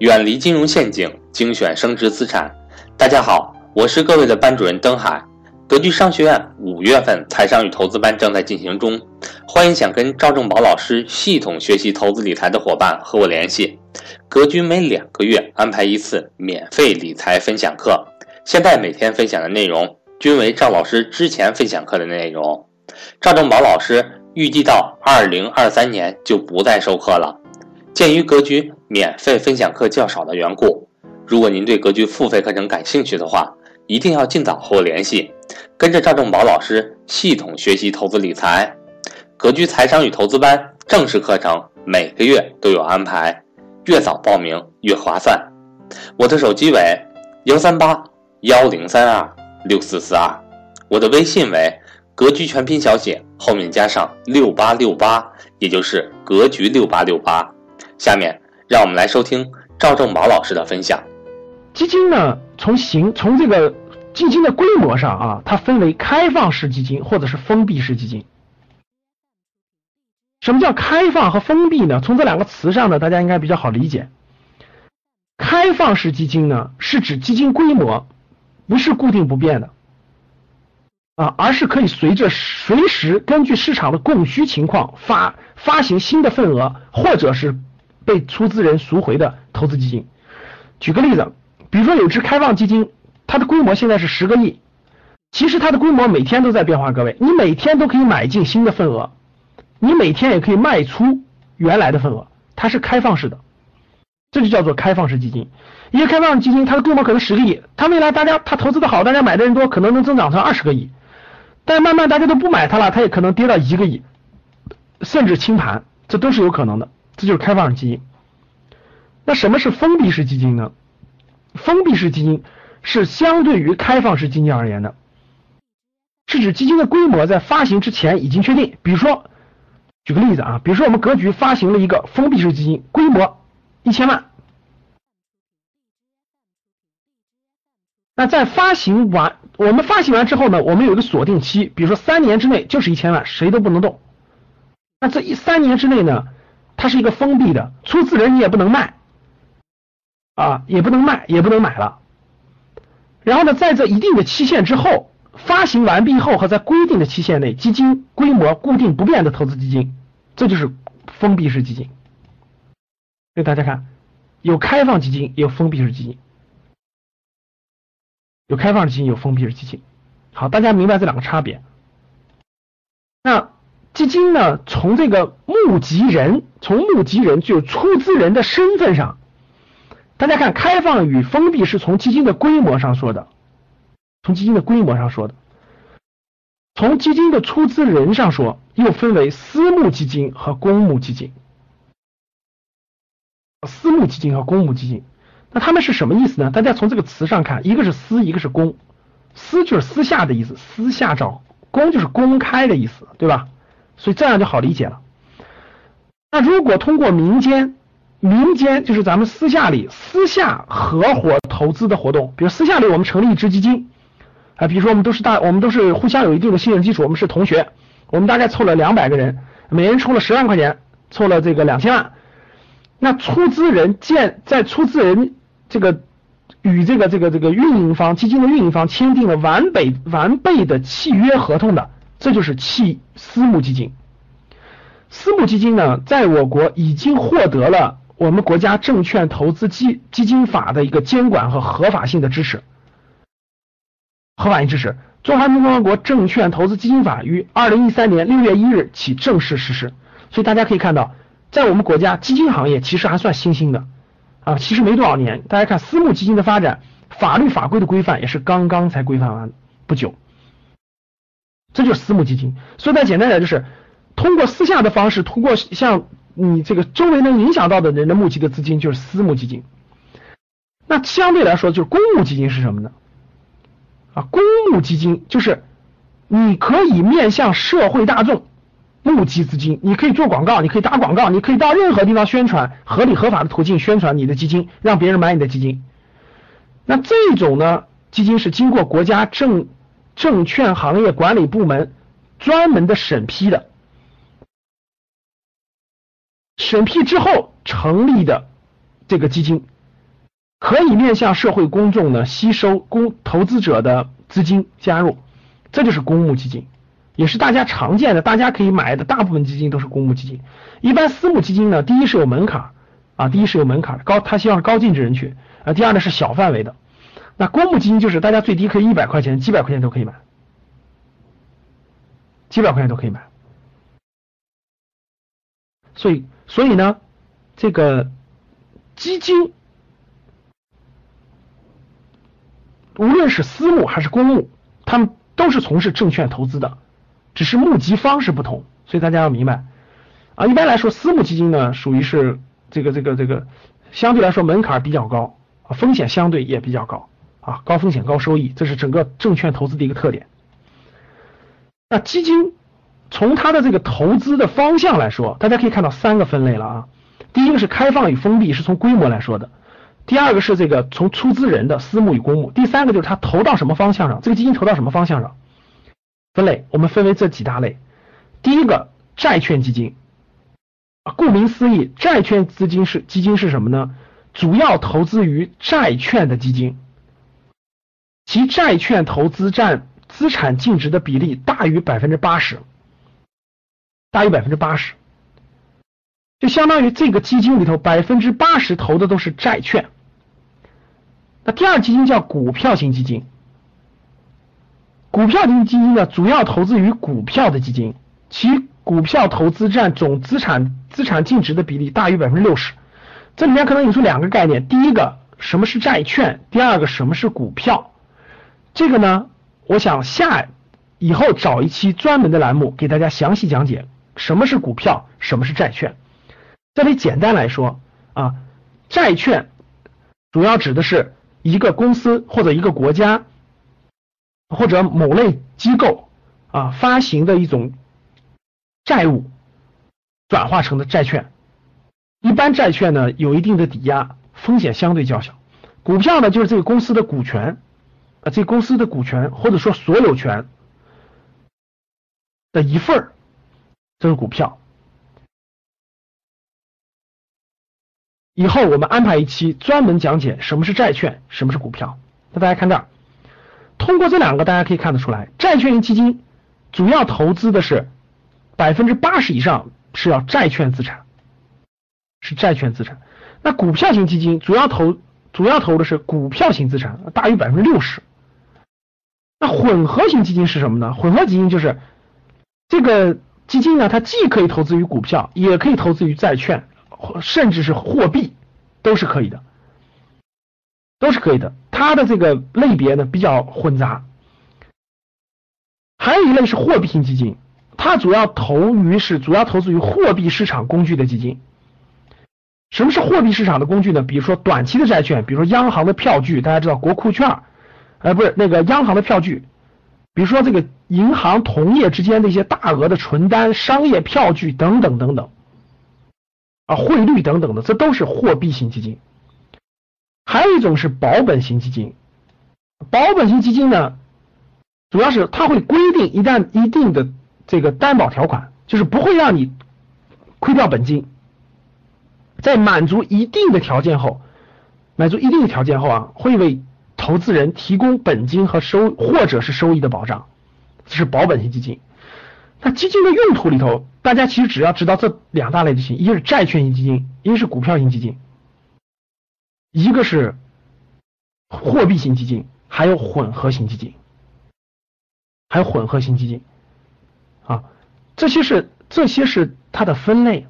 远离金融陷阱，精选升值资产。大家好，我是各位的班主任登海。格局商学院五月份财商与投资班正在进行中，欢迎想跟赵正宝老师系统学习投资理财的伙伴和我联系。格局每两个月安排一次免费理财分享课，现在每天分享的内容均为赵老师之前分享课的内容。赵正宝老师预计到二零二三年就不再授课了。鉴于格局免费分享课较少的缘故，如果您对格局付费课程感兴趣的话，一定要尽早和我联系，跟着赵正宝老师系统学习投资理财。格局财商与投资班正式课程每个月都有安排，越早报名越划算。我的手机为幺三八幺零三二六四四二，我的微信为格局全拼小写后面加上六八六八，也就是格局六八六八。下面让我们来收听赵正宝老师的分享。基金呢，从形从这个基金的规模上啊，它分为开放式基金或者是封闭式基金。什么叫开放和封闭呢？从这两个词上呢，大家应该比较好理解。开放式基金呢，是指基金规模不是固定不变的啊，而是可以随着随时根据市场的供需情况发发行新的份额，或者是。被出资人赎回的投资基金，举个例子，比如说有只开放基金，它的规模现在是十个亿，其实它的规模每天都在变化。各位，你每天都可以买进新的份额，你每天也可以卖出原来的份额，它是开放式的，这就叫做开放式基金。一个开放式基金，它的规模可能十个亿，它未来大家它投资的好，大家买的人多，可能能增长成二十个亿，但慢慢大家都不买它了，它也可能跌到一个亿，甚至清盘，这都是有可能的。这就是开放式基金。那什么是封闭式基金呢？封闭式基金是相对于开放式基金而言的，是指基金的规模在发行之前已经确定。比如说，举个例子啊，比如说我们格局发行了一个封闭式基金，规模一千万。那在发行完，我们发行完之后呢，我们有一个锁定期，比如说三年之内就是一千万，谁都不能动。那这一三年之内呢？它是一个封闭的，出资人你也不能卖，啊，也不能卖，也不能买了。然后呢，在这一定的期限之后，发行完毕后和在规定的期限内，基金规模固定不变的投资基金，这就是封闭式基金。给大家看，有开放基金，也有封闭式基金，有开放基金，有封闭式基金。好，大家明白这两个差别。那。基金呢，从这个募集人，从募集人就出资人的身份上，大家看开放与封闭是从基金的规模上说的，从基金的规模上说的，从基金的出资人上说，又分为私募基金和公募基金，私募基金和公募基金，那他们是什么意思呢？大家从这个词上看，一个是私，一个是公，私就是私下的意思，私下找，公就是公开的意思，对吧？所以这样就好理解了。那如果通过民间，民间就是咱们私下里私下合伙投资的活动，比如私下里我们成立一支基金，啊，比如说我们都是大，我们都是互相有一定的信任基础，我们是同学，我们大概凑了两百个人，每人出了十万块钱，凑了这个两千万。那出资人建在出资人这个与这个这个这个运营方基金的运营方签订了完备完备的契约合同的。这就是弃私募基金。私募基金呢，在我国已经获得了我们国家证券投资基基金法的一个监管和合法性的支持。合法性支持，《中华人民共和国证券投资基金法》于二零一三年六月一日起正式实施。所以大家可以看到，在我们国家基金行业其实还算新兴的啊，其实没多少年。大家看私募基金的发展，法律法规的规范也是刚刚才规范完不久。这就是私募基金，所以再简单点就是，通过私下的方式，通过像你这个周围能影响到的人的募集的资金，就是私募基金。那相对来说，就是公募基金是什么呢？啊，公募基金就是你可以面向社会大众募集资金，你可以做广告，你可以打广告，你可以到任何地方宣传，合理合法的途径宣传你的基金，让别人买你的基金。那这种呢，基金是经过国家证。证券行业管理部门专门的审批的，审批之后成立的这个基金，可以面向社会公众呢吸收公投资者的资金加入，这就是公募基金，也是大家常见的，大家可以买的大部分基金都是公募基金。一般私募基金呢，第一是有门槛啊，第一是有门槛，高他希望高净值人群啊，第二呢是小范围的。那公募基金就是大家最低可以一百块钱、几百块钱都可以买，几百块钱都可以买。所以，所以呢，这个基金，无论是私募还是公募，他们都是从事证券投资的，只是募集方式不同。所以大家要明白啊，一般来说，私募基金呢，属于是这个这个这个相对来说门槛比较高，风险相对也比较高。啊，高风险高收益，这是整个证券投资的一个特点。那基金从它的这个投资的方向来说，大家可以看到三个分类了啊。第一个是开放与封闭，是从规模来说的；第二个是这个从出资人的私募与公募；第三个就是它投到什么方向上，这个基金投到什么方向上。分类我们分为这几大类。第一个债券基金，顾名思义，债券资金是基金是什么呢？主要投资于债券的基金。其债券投资占资产净值的比例大于百分之八十，大于百分之八十，就相当于这个基金里头百分之八十投的都是债券。那第二基金叫股票型基金，股票型基金呢主要投资于股票的基金，其股票投资占总资产资产净值的比例大于百分之六十。这里面可能引出两个概念，第一个什么是债券，第二个什么是股票。这个呢，我想下以后找一期专门的栏目给大家详细讲解什么是股票，什么是债券。这里简单来说啊，债券主要指的是一个公司或者一个国家或者某类机构啊发行的一种债务转化成的债券。一般债券呢有一定的抵押，风险相对较小。股票呢就是这个公司的股权。啊，这公司的股权或者说所有权的一份儿，这是股票。以后我们安排一期专门讲解什么是债券，什么是股票。那大家看这儿，通过这两个，大家可以看得出来，债券型基金主要投资的是百分之八十以上是要债券资产，是债券资产。那股票型基金主要投主要投的是股票型资产，大于百分之六十。那混合型基金是什么呢？混合基金就是这个基金呢，它既可以投资于股票，也可以投资于债券，甚至是货币，都是可以的，都是可以的。它的这个类别呢比较混杂。还有一类是货币型基金，它主要投于是主要投资于货币市场工具的基金。什么是货币市场的工具呢？比如说短期的债券，比如说央行的票据，大家知道国库券。呃，不是那个央行的票据，比如说这个银行同业之间的一些大额的存单、商业票据等等等等，啊，汇率等等的，这都是货币型基金。还有一种是保本型基金，保本型基金呢，主要是它会规定一旦一定的这个担保条款，就是不会让你亏掉本金，在满足一定的条件后，满足一定的条件后啊，会为投资人提供本金和收或者是收益的保障，这是保本型基金。那基金的用途里头，大家其实只要知道这两大类就行，一个是债券型基金，一个是股票型基金，一个是货币型基金，还有混合型基金，还有混合型基金啊，这些是这些是它的分类。